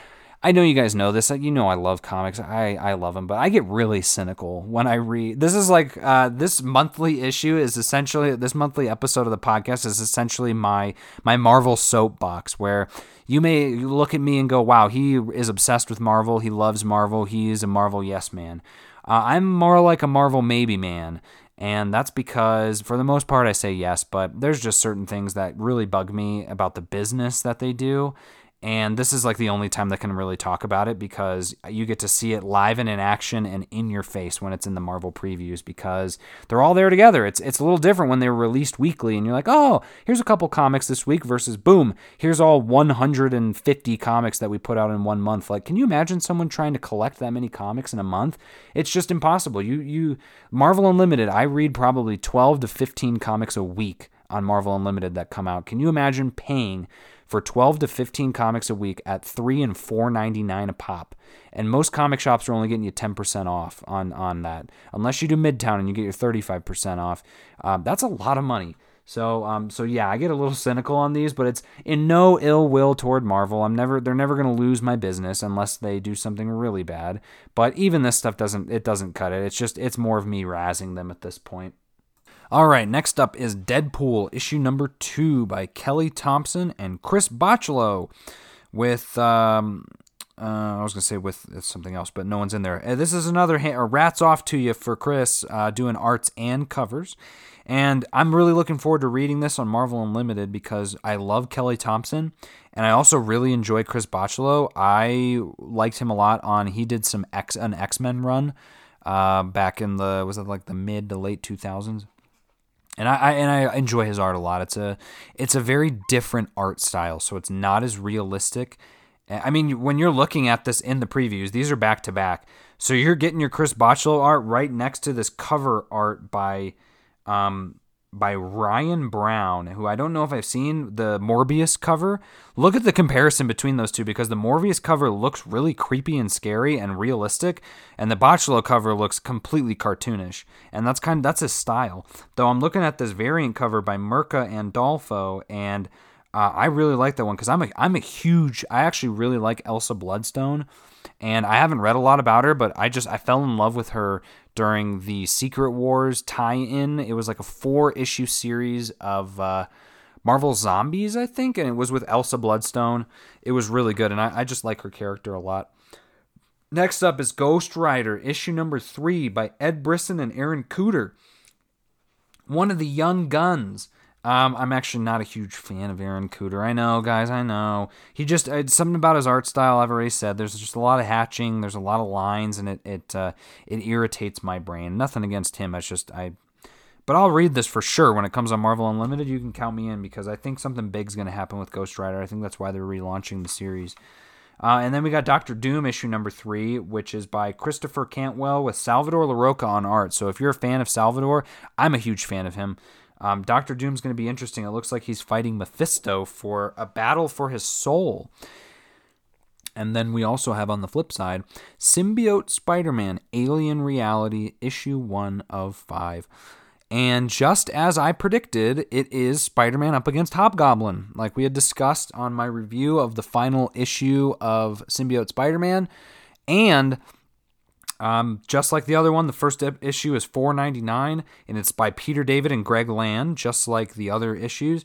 I know you guys know this. You know I love comics. I, I love them, but I get really cynical when I read. This is like uh, this monthly issue is essentially this monthly episode of the podcast is essentially my my Marvel soapbox where you may look at me and go, "Wow, he is obsessed with Marvel. He loves Marvel. He is a Marvel yes man." Uh, I'm more like a Marvel maybe man. And that's because, for the most part, I say yes, but there's just certain things that really bug me about the business that they do. And this is like the only time that can really talk about it because you get to see it live and in action and in your face when it's in the Marvel previews because they're all there together. It's it's a little different when they're released weekly and you're like, "Oh, here's a couple comics this week versus boom, here's all 150 comics that we put out in one month." Like, can you imagine someone trying to collect that many comics in a month? It's just impossible. You you Marvel Unlimited, I read probably 12 to 15 comics a week on Marvel Unlimited that come out. Can you imagine paying for 12 to 15 comics a week at 3 and 4.99 a pop. And most comic shops are only getting you 10% off on on that. Unless you do Midtown and you get your 35% off. Um, that's a lot of money. So um so yeah, I get a little cynical on these, but it's in no ill will toward Marvel. I'm never they're never going to lose my business unless they do something really bad. But even this stuff doesn't it doesn't cut it. It's just it's more of me razzing them at this point. All right, next up is Deadpool, issue number two by Kelly Thompson and Chris Bachalo, with um, uh, I was gonna say with something else, but no one's in there. Uh, this is another ha- rats off to you for Chris uh, doing arts and covers, and I'm really looking forward to reading this on Marvel Unlimited because I love Kelly Thompson, and I also really enjoy Chris Bachalo. I liked him a lot on he did some X an X Men run uh, back in the was it like the mid to late 2000s and I, I, and I enjoy his art a lot. It's a it's a very different art style, so it's not as realistic. I mean, when you're looking at this in the previews, these are back to back, so you're getting your Chris Bachalo art right next to this cover art by um, by Ryan Brown, who I don't know if I've seen the Morbius cover. Look at the comparison between those two because the Morbius cover looks really creepy and scary and realistic, and the Bachalo cover looks completely cartoonish. And that's kind of that's his style. Though I'm looking at this variant cover by Mirka Andolfo, and uh, I really like that one because I'm a I'm a huge I actually really like Elsa Bloodstone, and I haven't read a lot about her, but I just I fell in love with her during the Secret Wars tie-in. It was like a four-issue series of uh, Marvel Zombies, I think, and it was with Elsa Bloodstone. It was really good, and I, I just like her character a lot. Next up is Ghost Rider, issue number three by Ed Brisson and Aaron Kuder. One of the young guns um, I'm actually not a huge fan of Aaron Kuder. I know, guys, I know. He just it's something about his art style. I've already said there's just a lot of hatching. There's a lot of lines, and it it uh, it irritates my brain. Nothing against him. It's just I. But I'll read this for sure when it comes on Marvel Unlimited. You can count me in because I think something big's going to happen with Ghost Rider. I think that's why they're relaunching the series. Uh, and then we got Doctor Doom issue number three, which is by Christopher Cantwell with Salvador Larroca on art. So if you're a fan of Salvador, I'm a huge fan of him. Um, Doctor Doom's going to be interesting. It looks like he's fighting Mephisto for a battle for his soul. And then we also have on the flip side Symbiote Spider Man Alien Reality, issue one of five. And just as I predicted, it is Spider Man up against Hobgoblin, like we had discussed on my review of the final issue of Symbiote Spider Man. And um, just like the other one, the first issue is $4.99 and it's by Peter David and Greg Land, just like the other issues.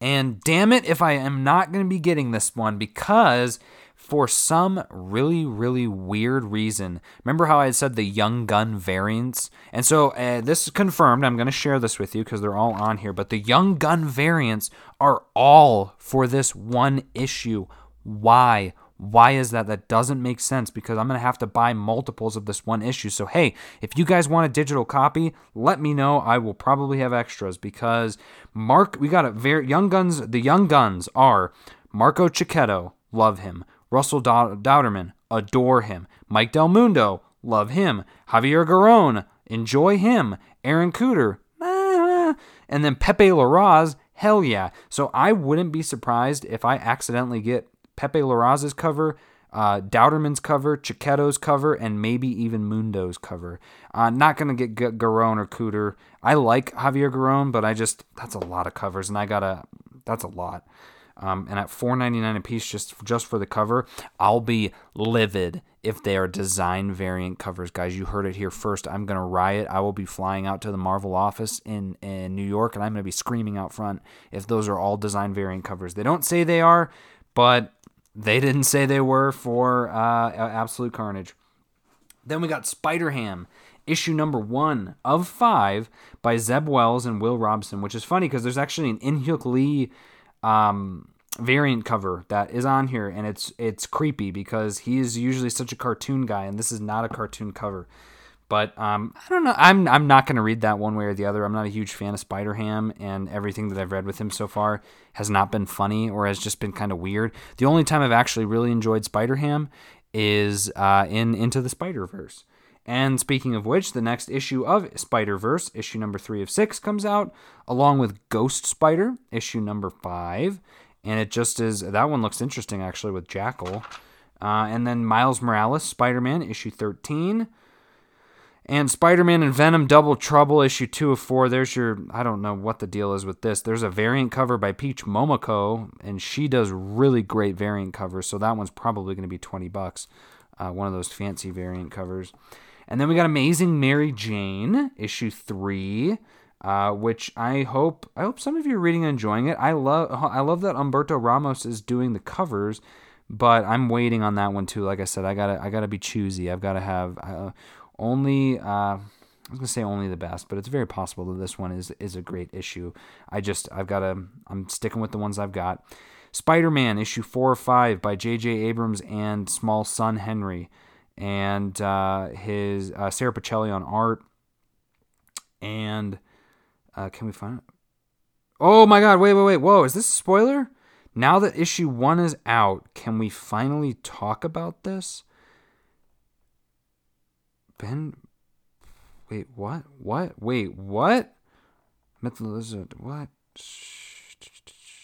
And damn it if I am not going to be getting this one because for some really, really weird reason, remember how I said the Young Gun variants? And so uh, this is confirmed. I'm going to share this with you because they're all on here. But the Young Gun variants are all for this one issue. Why? Why is that? That doesn't make sense because I'm going to have to buy multiples of this one issue. So, hey, if you guys want a digital copy, let me know. I will probably have extras because Mark, we got a very young guns. The young guns are Marco Checchetto, love him. Russell Dauterman, adore him. Mike Del Mundo, love him. Javier Garrón, enjoy him. Aaron Kuder, ah. and then Pepe Larraz, hell yeah. So I wouldn't be surprised if I accidentally get Pepe Larraz's cover, uh, Dauterman's cover, Checchetto's cover, and maybe even Mundo's cover. Uh, not going to get G- Garrón or Kuder. I like Javier Garrón, but I just, that's a lot of covers, and I got to, that's a lot. Um, and at $4.99 a piece just just for the cover, I'll be livid if they are design variant covers, guys. You heard it here first. I'm gonna riot. I will be flying out to the Marvel office in in New York, and I'm gonna be screaming out front if those are all design variant covers. They don't say they are, but they didn't say they were for uh, Absolute Carnage. Then we got Spider Ham, issue number one of five by Zeb Wells and Will Robson, which is funny because there's actually an In-Hyuk Lee um, variant cover that is on here, and it's it's creepy because he is usually such a cartoon guy, and this is not a cartoon cover. But um, I don't know. I'm I'm not going to read that one way or the other. I'm not a huge fan of Spider Ham, and everything that I've read with him so far has not been funny or has just been kind of weird. The only time I've actually really enjoyed Spider Ham is uh, in Into the Spider Verse. And speaking of which, the next issue of Spider Verse, issue number three of six, comes out along with Ghost Spider, issue number five. And it just is, that one looks interesting actually with Jackal. Uh, and then Miles Morales, Spider Man, issue 13. And Spider Man and Venom Double Trouble, issue 2 of 4. There's your, I don't know what the deal is with this. There's a variant cover by Peach Momoko, and she does really great variant covers. So that one's probably going to be 20 bucks. Uh, one of those fancy variant covers. And then we got Amazing Mary Jane, issue three, uh, which I hope I hope some of you are reading and enjoying it. I love I love that Humberto Ramos is doing the covers, but I'm waiting on that one too. Like I said, I gotta I gotta be choosy. I've got to have uh, only. Uh, I was gonna say only the best, but it's very possible that this one is is a great issue. I just I've got to I'm sticking with the ones I've got. Spider-Man issue four or five by J.J. Abrams and Small Son Henry and uh, his uh, Sara Pichelli on art. And uh, can we find it? Oh my God! Wait, wait, wait! Whoa! Is this a spoiler? Now that issue one is out, can we finally talk about this? Ben, wait, what? What? Wait, what? Myth Lizard, what?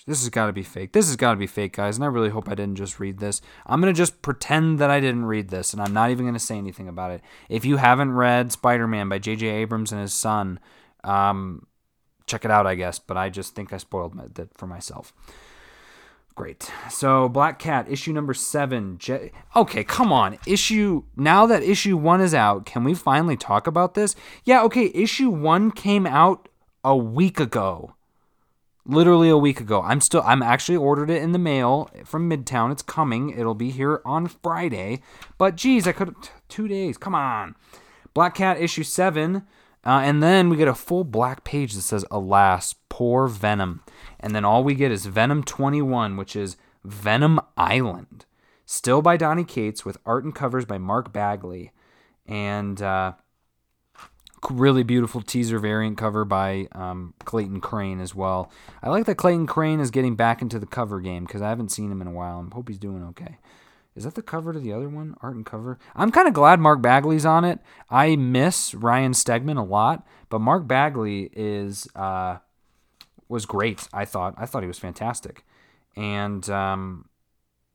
This has got to be fake. This has got to be fake, guys. And I really hope I didn't just read this. I'm going to just pretend that I didn't read this, and I'm not even going to say anything about it. If you haven't read Spider Man by J.J. Abrams and his son, um, check it out, I guess. But I just think I spoiled that for myself. Great. So, Black Cat, issue number seven. Je- okay, come on. Issue. Now that issue one is out, can we finally talk about this? Yeah, okay. Issue one came out a week ago literally a week ago. I'm still I'm actually ordered it in the mail from Midtown. It's coming. It'll be here on Friday. But geez, I could two days. Come on. Black Cat issue seven. Uh, and then we get a full black page that says, Alas, poor Venom. And then all we get is Venom 21, which is Venom Island. Still by Donny Cates with art and covers by Mark Bagley. And uh, really beautiful teaser variant cover by um, Clayton Crain as well. I like that Clayton Crain is getting back into the cover game because I haven't seen him in a while. I hope he's doing okay. Is that the cover to the other one? Art and cover. I'm kind of glad Mark Bagley's on it. I miss Ryan Stegman a lot, but Mark Bagley is uh, was great. I thought. I thought he was fantastic, and um,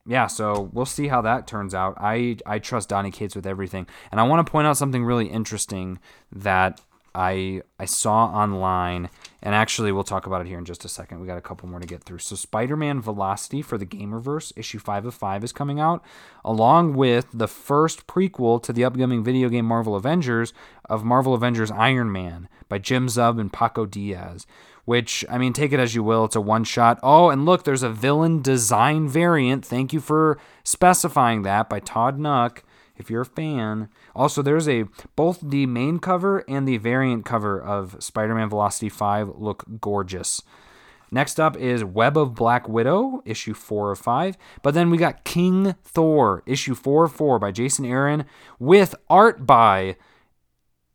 yeah, so we'll see how that turns out. I I trust Donny Cates with everything, and I want to point out something really interesting that I I saw online, and actually we'll talk about it here in just a second. We got a couple more to get through. So Spider-Man Velocity for the Gamerverse issue five of five is coming out, along with the first prequel to the upcoming video game Marvel Avengers of Marvel Avengers Iron Man by Jim Zub and Paco Diaz which, I mean, take it as you will. It's a one shot. Oh, and look, there's a villain design variant. Thank you for specifying that by Todd Nauck, if you're a fan. Also, there's a both the main cover and the variant cover of Spider Man Velocity 5 look gorgeous. Next up is Web of Black Widow, issue 4 of 5. But then we got King Thor, issue 4 of 4 by Jason Aaron, with art by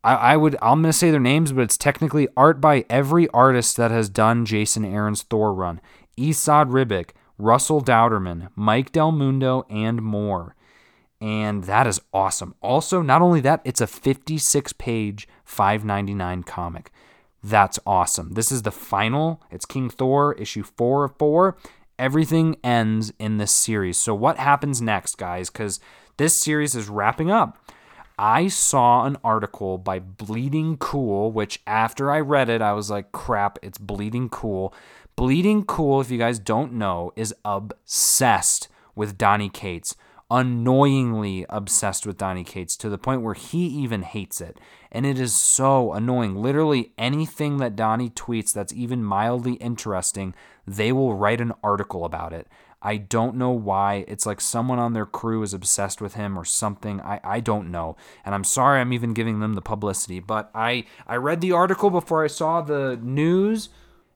I, I would I'm gonna say their names, but it's technically art by every artist that has done Jason Aaron's Thor run. Esad Ribic, Russell Dauterman, Mike Del Mundo, and more. And that is awesome. Also, not only that, it's a 56 page, 5.99 comic. That's awesome. This is the final. It's King Thor, issue 4 of 4. Everything ends in this series. So, what happens next, guys? Because this series is wrapping up. I saw an article by Bleeding Cool, which after I read it, I was like, crap, it's Bleeding Cool. Bleeding Cool, if you guys don't know, is obsessed with Donny Cates annoyingly obsessed with Donny Cates to the point where he even hates it. And it is so annoying. Literally anything that Donny tweets that's even mildly interesting, they will write an article about it. I don't know why. It's like someone on their crew is obsessed with him or something. I, I don't know. And I'm sorry I'm even giving them the publicity. But I, I read the article before I saw the news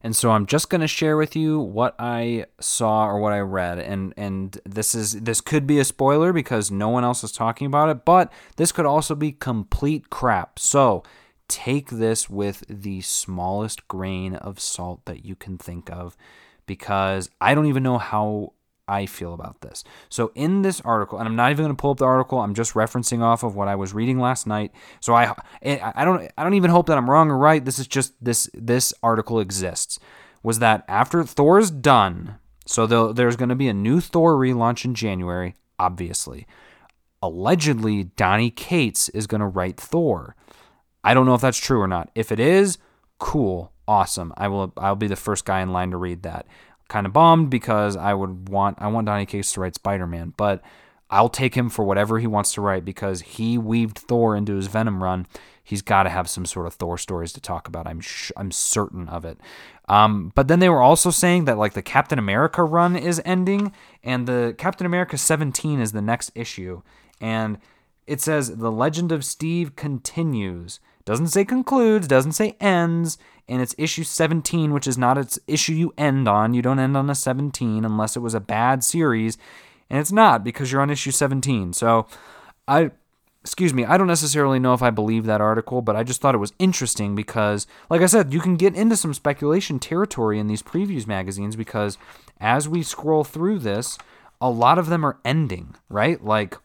and so I'm just going to share with you what I saw or what I read and and this is this could be a spoiler because no one else is talking about it, but this could also be complete crap. So, take this with the smallest grain of salt that you can think of because I don't even know how I feel about this. So in this article, and I'm not even going to pull up the article. I'm just referencing off of what I was reading last night. So eh, I, I don't, I don't even hope that I'm wrong or right. This is just this, this article exists. Was that after Thor's done? So there's going to be a new Thor relaunch in January. Obviously, allegedly Donny Cates is going to write Thor. I don't know if that's true or not. If it is, cool, awesome. I will. I'll be the first guy in line to read that kind of bummed because I would want I want Donny Cates to write Spider Man, but I'll take him for whatever he wants to write because he weaved Thor into his Venom run. He's got to have some sort of Thor stories to talk about. I'm sh- I'm certain of it. Um, but then they were also saying that like the Captain America run is ending, and the Captain America 17 is the next issue, and it says the Legend of Steve continues. Doesn't say concludes, doesn't say ends, and it's issue 17, which is not its issue you end on. You don't end on a 17 unless it was a bad series, and it's not because you're on issue 17. So, I excuse me, I don't necessarily know if I believe that article, but I just thought it was interesting because, like I said, you can get into some speculation territory in these previews magazines because as we scroll through this, a lot of them are ending, right? Like,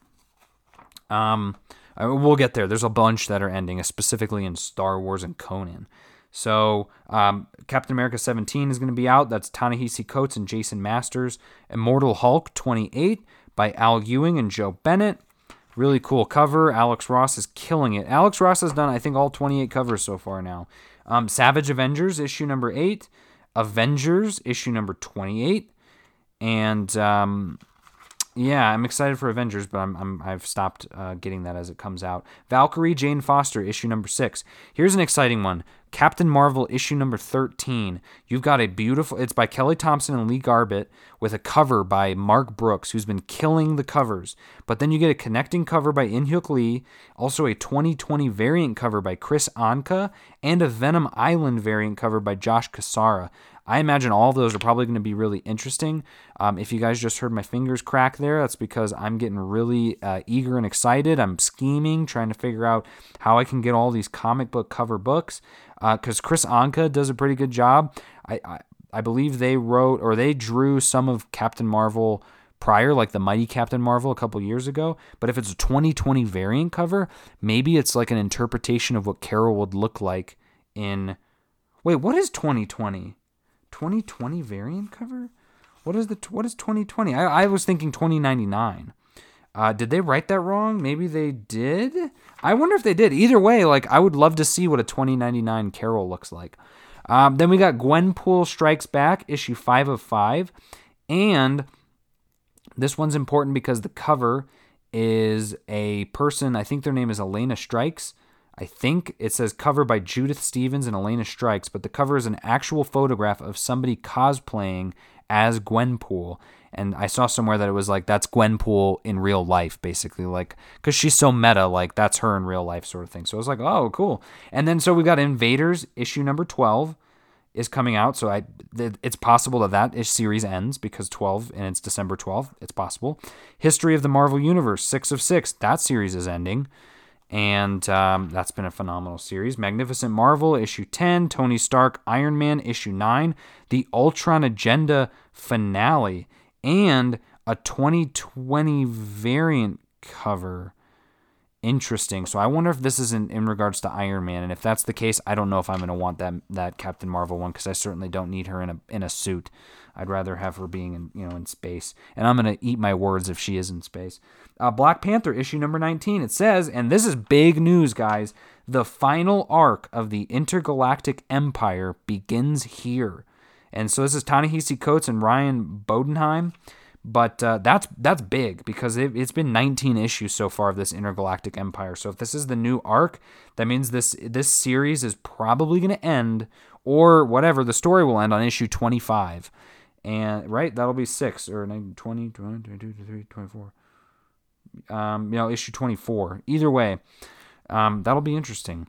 um, we'll get there. There's a bunch that are ending, specifically in Star Wars and Conan. So, um, Captain America 17 is going to be out. That's Ta-Nehisi Coates and Jason Masters. Immortal Hulk 28 by Al Ewing and Joe Bennett. Really cool cover. Alex Ross is killing it. Alex Ross has done, I think, all 28 covers so far now. Um, Savage Avengers, issue number 8. Avengers, issue number 28. And um, yeah, I'm excited for Avengers, but I'm, I'm I've stopped uh, getting that as it comes out. Valkyrie Jane Foster issue number six. Here's an exciting one. Captain Marvel issue number 13. You've got a beautiful. It's by Kelly Thompson and Lee Garbett with a cover by Mark Brooks, who's been killing the covers. But then you get a connecting cover by In-Hyuk Lee, also a 2020 variant cover by Kris Anka, and a Venom Island variant cover by Josh Cassara. I imagine all of those are probably going to be really interesting. Um, if you guys just heard my fingers crack there, that's because I'm getting really uh, eager and excited. I'm scheming, trying to figure out how I can get all these comic book cover books. Because uh, Kris Anka does a pretty good job. I, I I believe they wrote or they drew some of Captain Marvel prior, like the Mighty Captain Marvel a couple years ago. But if it's a 2020 variant cover, maybe it's like an interpretation of what Carol would look like in. Wait, what is 2020? 2020 variant cover? What is the what is 2020? I, I was thinking 2099. Uh, did they write that wrong? Maybe they did. I wonder if they did. Either way, like I would love to see what a 2099 Carol looks like. Um, then we got Gwenpool Strikes Back, issue five of five, and this one's important because the cover is a person. I think their name is Elena Strikes. I think it says cover by Judith Stevens and Elena Strikes, but the cover is an actual photograph of somebody cosplaying as Gwenpool. And I saw somewhere that it was like that's Gwenpool in real life, basically, like because she's so meta, like that's her in real life, sort of thing. So I was like, oh, cool. And then so we got Invaders issue number twelve is coming out, so I it's possible that that series ends because twelve and it's December twelfth. It's possible. History of the Marvel Universe six of six that series is ending and um, that's been a phenomenal series. Magnificent Marvel issue 10, Tony Stark Iron Man issue 9, the Ultron Agenda finale, and a 2020 variant cover. Interesting. So I wonder if this is in, in regards to Iron Man, and if that's the case, I don't know if I'm going to want that that Captain Marvel one because I certainly don't need her in a in a suit. I'd rather have her being in you know in space, and I'm gonna eat my words if she is in space. Uh, Black Panther issue number 19. It says, and this is big news, guys. The final arc of the intergalactic empire begins here. And so this is Ta-Nehisi Coates and Ryan Bodenheim. But uh, that's that's big because it, has been 19 issues so far of this intergalactic empire. So if this is the new arc, that means this this series is probably going to end, or whatever the story will end on issue 25, and right that'll be six or 20, 20, 22, 23, 24. Um, you know, issue 24. Either way, um, that'll be interesting.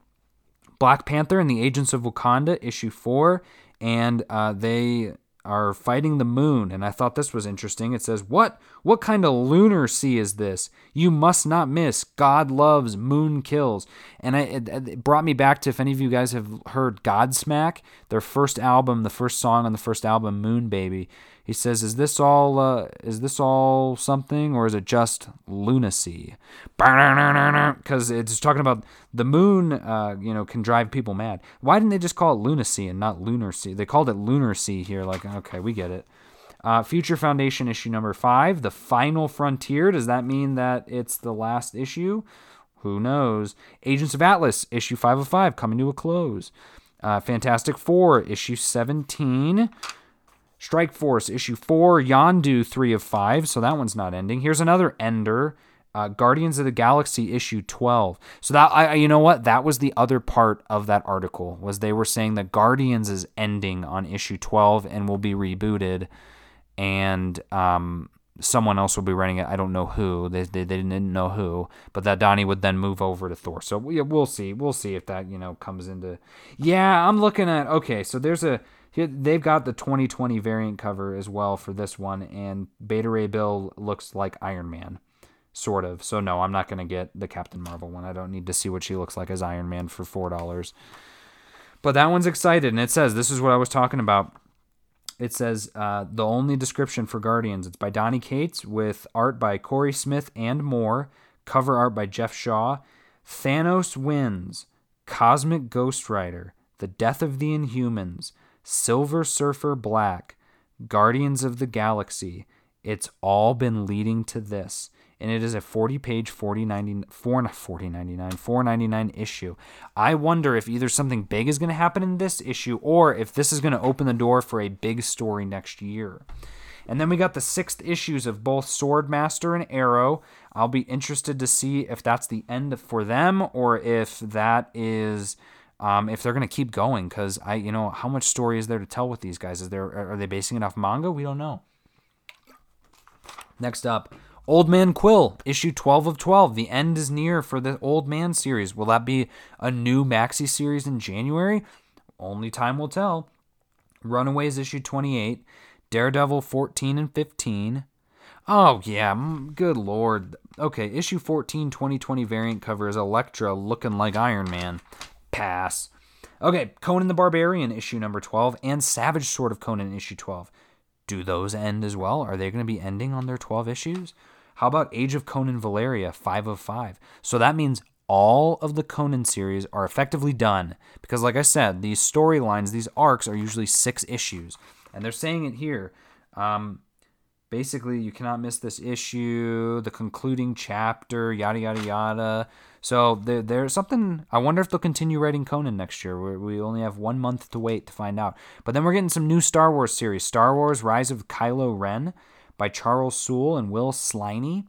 Black Panther and the Agents of Wakanda, issue four, and uh, they are fighting the moon, and I thought this was interesting. It says, "What? What kind of lunar sea is this? You must not miss. God loves, moon kills." And I, it, it brought me back to if any of you guys have heard Godsmack, their first album, the first song on the first album, "Moon Baby." He says, "Is this all? Uh, is this all something, or is it just lunacy?" Because it's talking about the moon. Uh, you know, can drive people mad. Why didn't they just call it lunacy and not lunacy? They called it lunacy here. Like, okay, we get it. Uh, Future Foundation issue number five, the final frontier. Does that mean that it's the last issue? Who knows? Agents of Atlas issue five of five coming to a close. Uh, Fantastic Four issue seventeen. Strike Force issue four, Yondu three of five, so that one's not ending. Here's another ender. Uh, Guardians of the Galaxy issue 12. So that I you know what that was the other part of that article was they were saying that Guardians is ending on issue 12 and will be rebooted and um, someone else will be running it. I don't know who. They, they, they didn't know who, but that Donny would then move over to Thor. So we, we'll see. We'll see if that, you know, comes into Yeah, I'm looking at Okay, so there's a they've got the 2020 variant cover as well for this one, and Beta Ray Bill looks like Iron Man, sort of. So no, I'm not gonna get the Captain Marvel one. I don't need to see what she looks like as Iron Man for four dollars. But that one's excited, and it says this is what I was talking about. It says uh, the only description for Guardians. It's by Donny Cates with art by Cory Smith and more. Cover art by Geoff Shaw. Thanos wins. Cosmic Ghost Rider. The Death of the Inhumans. Silver Surfer Black, Guardians of the Galaxy. It's all been leading to this. And it is a 40 page, 40 99, 4, 40 99, 499 issue. I wonder if either something big is going to happen in this issue or if this is going to open the door for a big story next year. And then we got the sixth issues of both Swordmaster and Aero. I'll be interested to see if that's the end for them or if that is um, if they're going to keep going because I, you know, how much story is there to tell with these guys? Is there are they basing it off manga? We don't know. Next up, Old Man Quill, issue 12 of 12. The end is near for the Old Man series. Will that be a new maxi series in January? Only time will tell. Runaways issue 28, Daredevil 14 and 15. Oh, yeah, good lord. Okay, issue 14 2020 variant cover is Elektra looking like Iron Man. Pass. Okay, Conan the Barbarian issue number 12 and Savage Sword of Conan issue 12. Do those end as well? Are they going to be ending on their 12 issues? How about Age of Conan Valeria 5 of 5? So that means all of the Conan series are effectively done because like I said, these storylines, these arcs are usually 6 issues. And they're saying it here. Um, basically you cannot miss this issue, the concluding chapter, yada yada yada. So there, there's something. I wonder if they'll continue writing Conan next year. We, we only have one month to wait to find out. But then we're getting some new Star Wars series: Star Wars: Rise of Kylo Ren by Charles Soule and Will Sliney.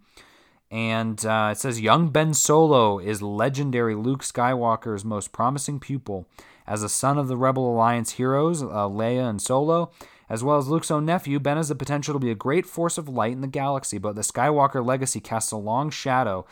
And uh, it says young Ben Solo is legendary Luke Skywalker's most promising pupil. As a son of the Rebel Alliance heroes, uh, Leia and Solo, as well as Luke's own nephew, Ben has the potential to be a great force of light in the galaxy, but the Skywalker legacy casts a long shadow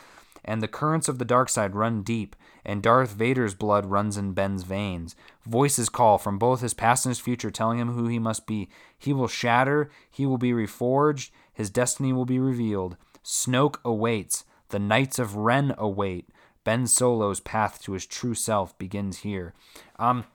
and the currents of the dark side run deep, and Darth Vader's blood runs in Ben's veins. Voices call from both his past and his future, telling him who he must be. He will shatter, he will be reforged, his destiny will be revealed. Snoke awaits, the Knights of Ren await. Ben Solo's path to his true self begins here. Um,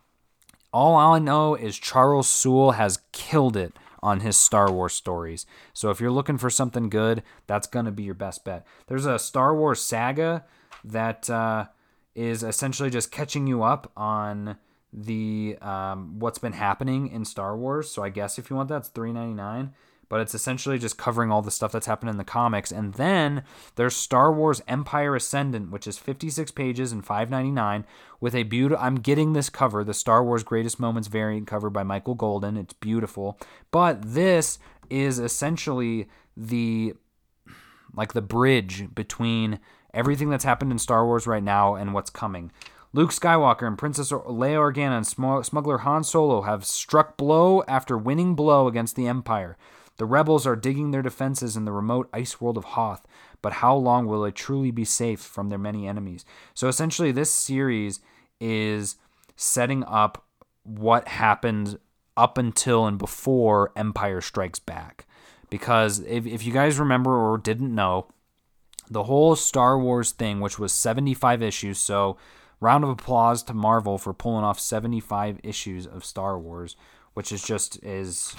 all I know is Charles Soule has killed it on his Star Wars stories. So if you're looking for something good, that's going to be your best bet. There's a Star Wars saga that uh, is essentially just catching you up on the um, what's been happening in Star Wars. So I guess if you want that, it's three ninety nine. But it's essentially just covering all the stuff that's happened in the comics. And then there's Star Wars Empire Ascendant, which is 56 pages and 5.99 with a beautiful. I'm getting this cover, the Star Wars Greatest Moments variant cover by Michael Golden. It's beautiful, but this is essentially the like the bridge between everything that's happened in Star Wars right now and what's coming. Luke Skywalker and Princess Leia Organa and smuggler Han Solo have struck blow after winning blow against the Empire. The rebels are digging their defenses in the remote ice world of Hoth, but how long will they truly be safe from their many enemies? So essentially, this series is setting up what happened up until and before Empire Strikes Back. Because if, if you guys remember or didn't know, the whole Star Wars thing, which was 75 issues, so round of applause to Marvel for pulling off 75 issues of Star Wars, which is just is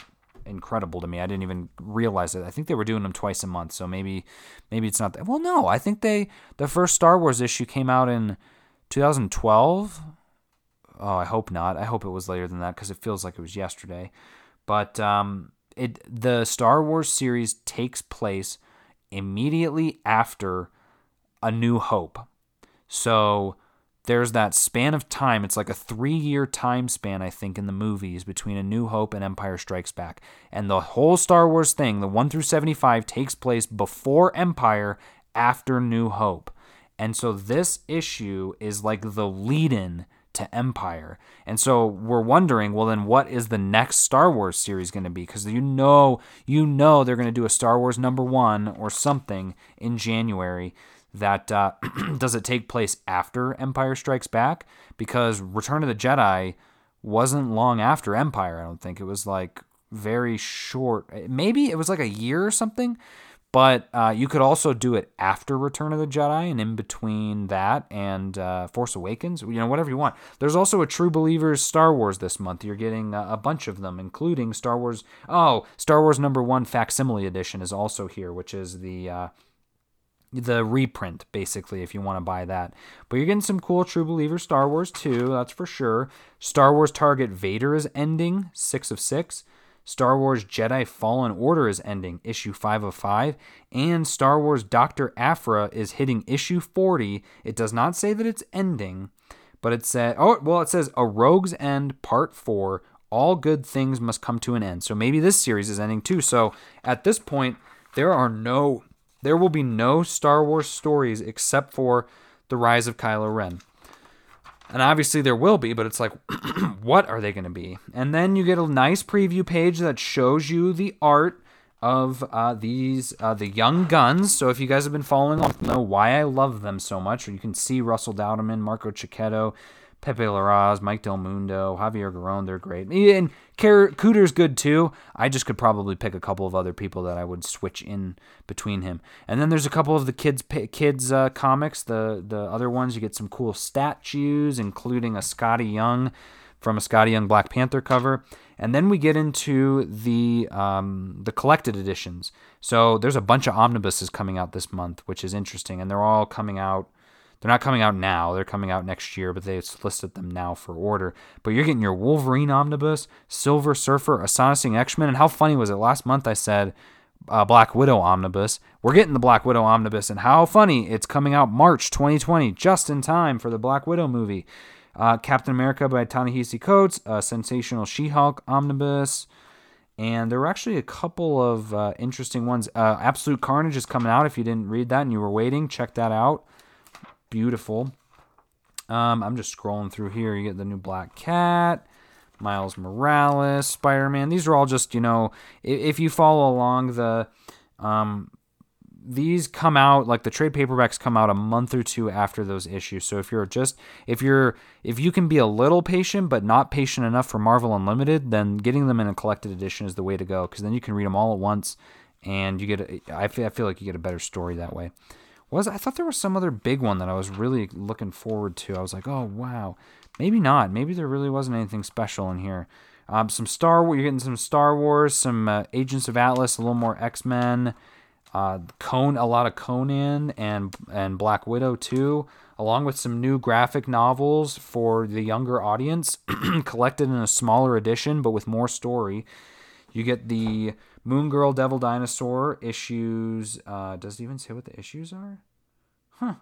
incredible to me. I didn't even realize it. I think they were doing them twice a month, so maybe maybe it's not that. Well, no, I think they the first Star Wars issue came out in 2012. Oh, I hope not. I hope it was later than that because it feels like it was yesterday. But um, it the Star Wars series takes place immediately after A New Hope. So there's that span of time. It's like a three year time span, I think, in the movies between A New Hope and Empire Strikes Back. And the whole Star Wars thing, the 1 through 75, takes place before Empire, after New Hope. And so this issue is like the lead in to Empire. And so we're wondering, well then what is the next Star Wars series going to be? Cuz you know, you know they're going to do a Star Wars number 1 or something in January that uh, does it take place after Empire Strikes Back? Because Return of the Jedi wasn't long after Empire. I don't think it was like very short. Maybe it was like a year or something. But uh, you could also do it after Return of the Jedi and in between that and uh, Force Awakens, you know, whatever you want. There's also a True Believers Star Wars this month. You're getting a bunch of them, including Star Wars. Oh, Star Wars number one facsimile edition is also here, which is the uh, the reprint basically if you want to buy that. But you're getting some cool true believer star wars too that's for sure. Star wars target vader is ending six of six. Star wars jedi fallen order is ending issue 5 of 5 and star wars dr aphra is hitting issue 40 it does not say that it's ending but it said oh well it says a rogue's end part 4 all good things must come to an end. So maybe this series is ending too. So at this point there are no there will be no Star Wars stories except for The Rise of Kylo Ren. And obviously there will be, but it's like, what are they going to be? And then you get a nice preview page that shows you the art of uh, these uh, the young guns. So if you guys have been following along, know why I love them so much. You can see Russell Dauterman, Marco Checchetto, Pepe Larraz, Mike Del Mundo, Javier Garrón, they're great. And Kuder's good too. I just could probably pick a couple of other people that I would switch in between him. And then there's a couple of the kids kids uh, comics, the the other ones. You get some cool statues, including a Skottie Young from a Skottie Young Black Panther cover. And then we get into the um, the collected editions. So there's a bunch of omnibuses coming out this month, which is interesting, and they're all coming out they're not coming out now. They're coming out next year, but they've listed them now for order. But you're getting your Wolverine Omnibus, Silver Surfer, Astonishing X-Men, and how funny was it? Last month I said uh, Black Widow Omnibus. We're getting the Black Widow Omnibus, and how funny! It's coming out March 2020, just in time for the Black Widow movie. Uh, Captain America by Ta-Nehisi Coates, a Sensational She-Hulk Omnibus, and there were actually a couple of uh, interesting ones. Uh, Absolute Carnage is coming out. If you didn't read that and you were waiting, check that out beautiful. Um, I'm just scrolling through here. You get the new Black Cat, Miles Morales, Spider Man. These are all just, you know, if, if you follow along the. Um, these come out like the trade paperbacks come out a month or two after those issues. So if you're just if you're if you can be a little patient but not patient enough for Marvel Unlimited, then getting them in a collected edition is the way to go because then you can read them all at once and you get a, I feel, I feel like you get a better story that way was I thought there was some other big one that I was really looking forward to. I was like, oh wow, maybe not. Maybe there really wasn't anything special in here. Um, some Star Wars. You're getting some Star Wars, some uh, Agents of Atlas, a little more X Men, uh, Cone, a lot of Conan and and Black Widow too, along with some new graphic novels for the younger audience, collected in a smaller edition but with more story. You get the Moon Girl Devil Dinosaur issues. Uh, does it even say what the issues are? Huh.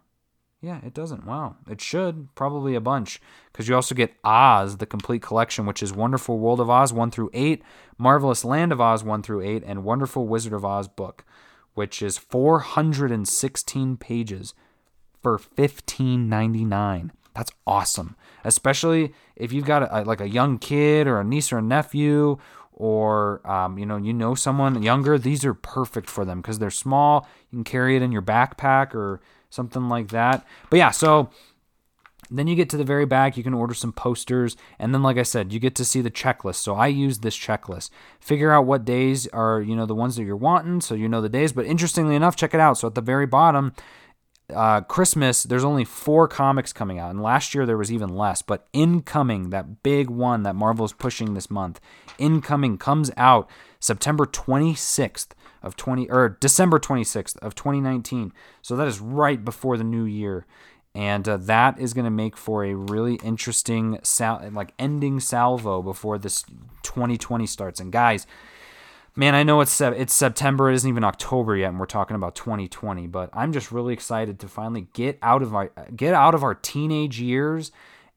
Yeah, it doesn't. Wow. It should. Probably a bunch. Because you also get Oz, the complete collection, which is Wonderful World of Oz 1 through 8, Marvelous Land of Oz 1 through 8, and Wonderful Wizard of Oz book, which is 416 pages for $15.99. That's awesome. Especially if you've got a, like a young kid or a niece or a nephew or um, you know you know someone younger these are perfect for them because they're small you can carry it in your backpack or something like that. But yeah so then you get to the very back you can order some posters and then like i said you get to see the checklist. So i use this checklist. Figure out what days are you know the ones that you're wanting so you know the days. But interestingly enough check it out. So at the very bottom uh, Christmas, there's only four comics coming out, and last year there was even less. But Incoming, that big one that Marvel is pushing this month, Incoming comes out September 26th of 20 or December 26th of 2019. So that is right before the new year, and uh, that is going to make for a really interesting sal- like ending salvo before this 2020 starts. And guys man, I know it's it's September, it isn't even October yet, and we're talking about 2020. But I'm just really excited to finally get out of our get out of our teenage years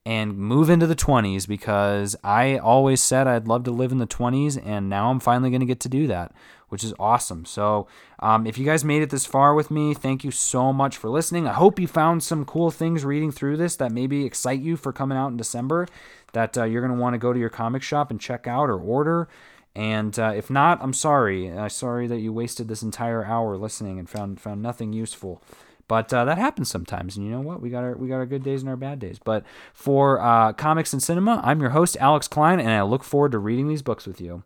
and move into the 20s because I always said I'd love to live in the 20s, and now I'm finally going to get to do that, which is awesome. So, um, if you guys made it this far with me, thank you so much for listening. I hope you found some cool things reading through this that maybe excite you for coming out in December that uh, you're going to want to go to your comic shop and check out or order. And uh, if not, I'm sorry. I'm sorry that you wasted this entire hour listening and found found nothing useful. But uh, that happens sometimes, and you know what? We got our we got our good days and our bad days. But for uh, comics and cinema, I'm your host Alex Klein, and I look forward to reading these books with you.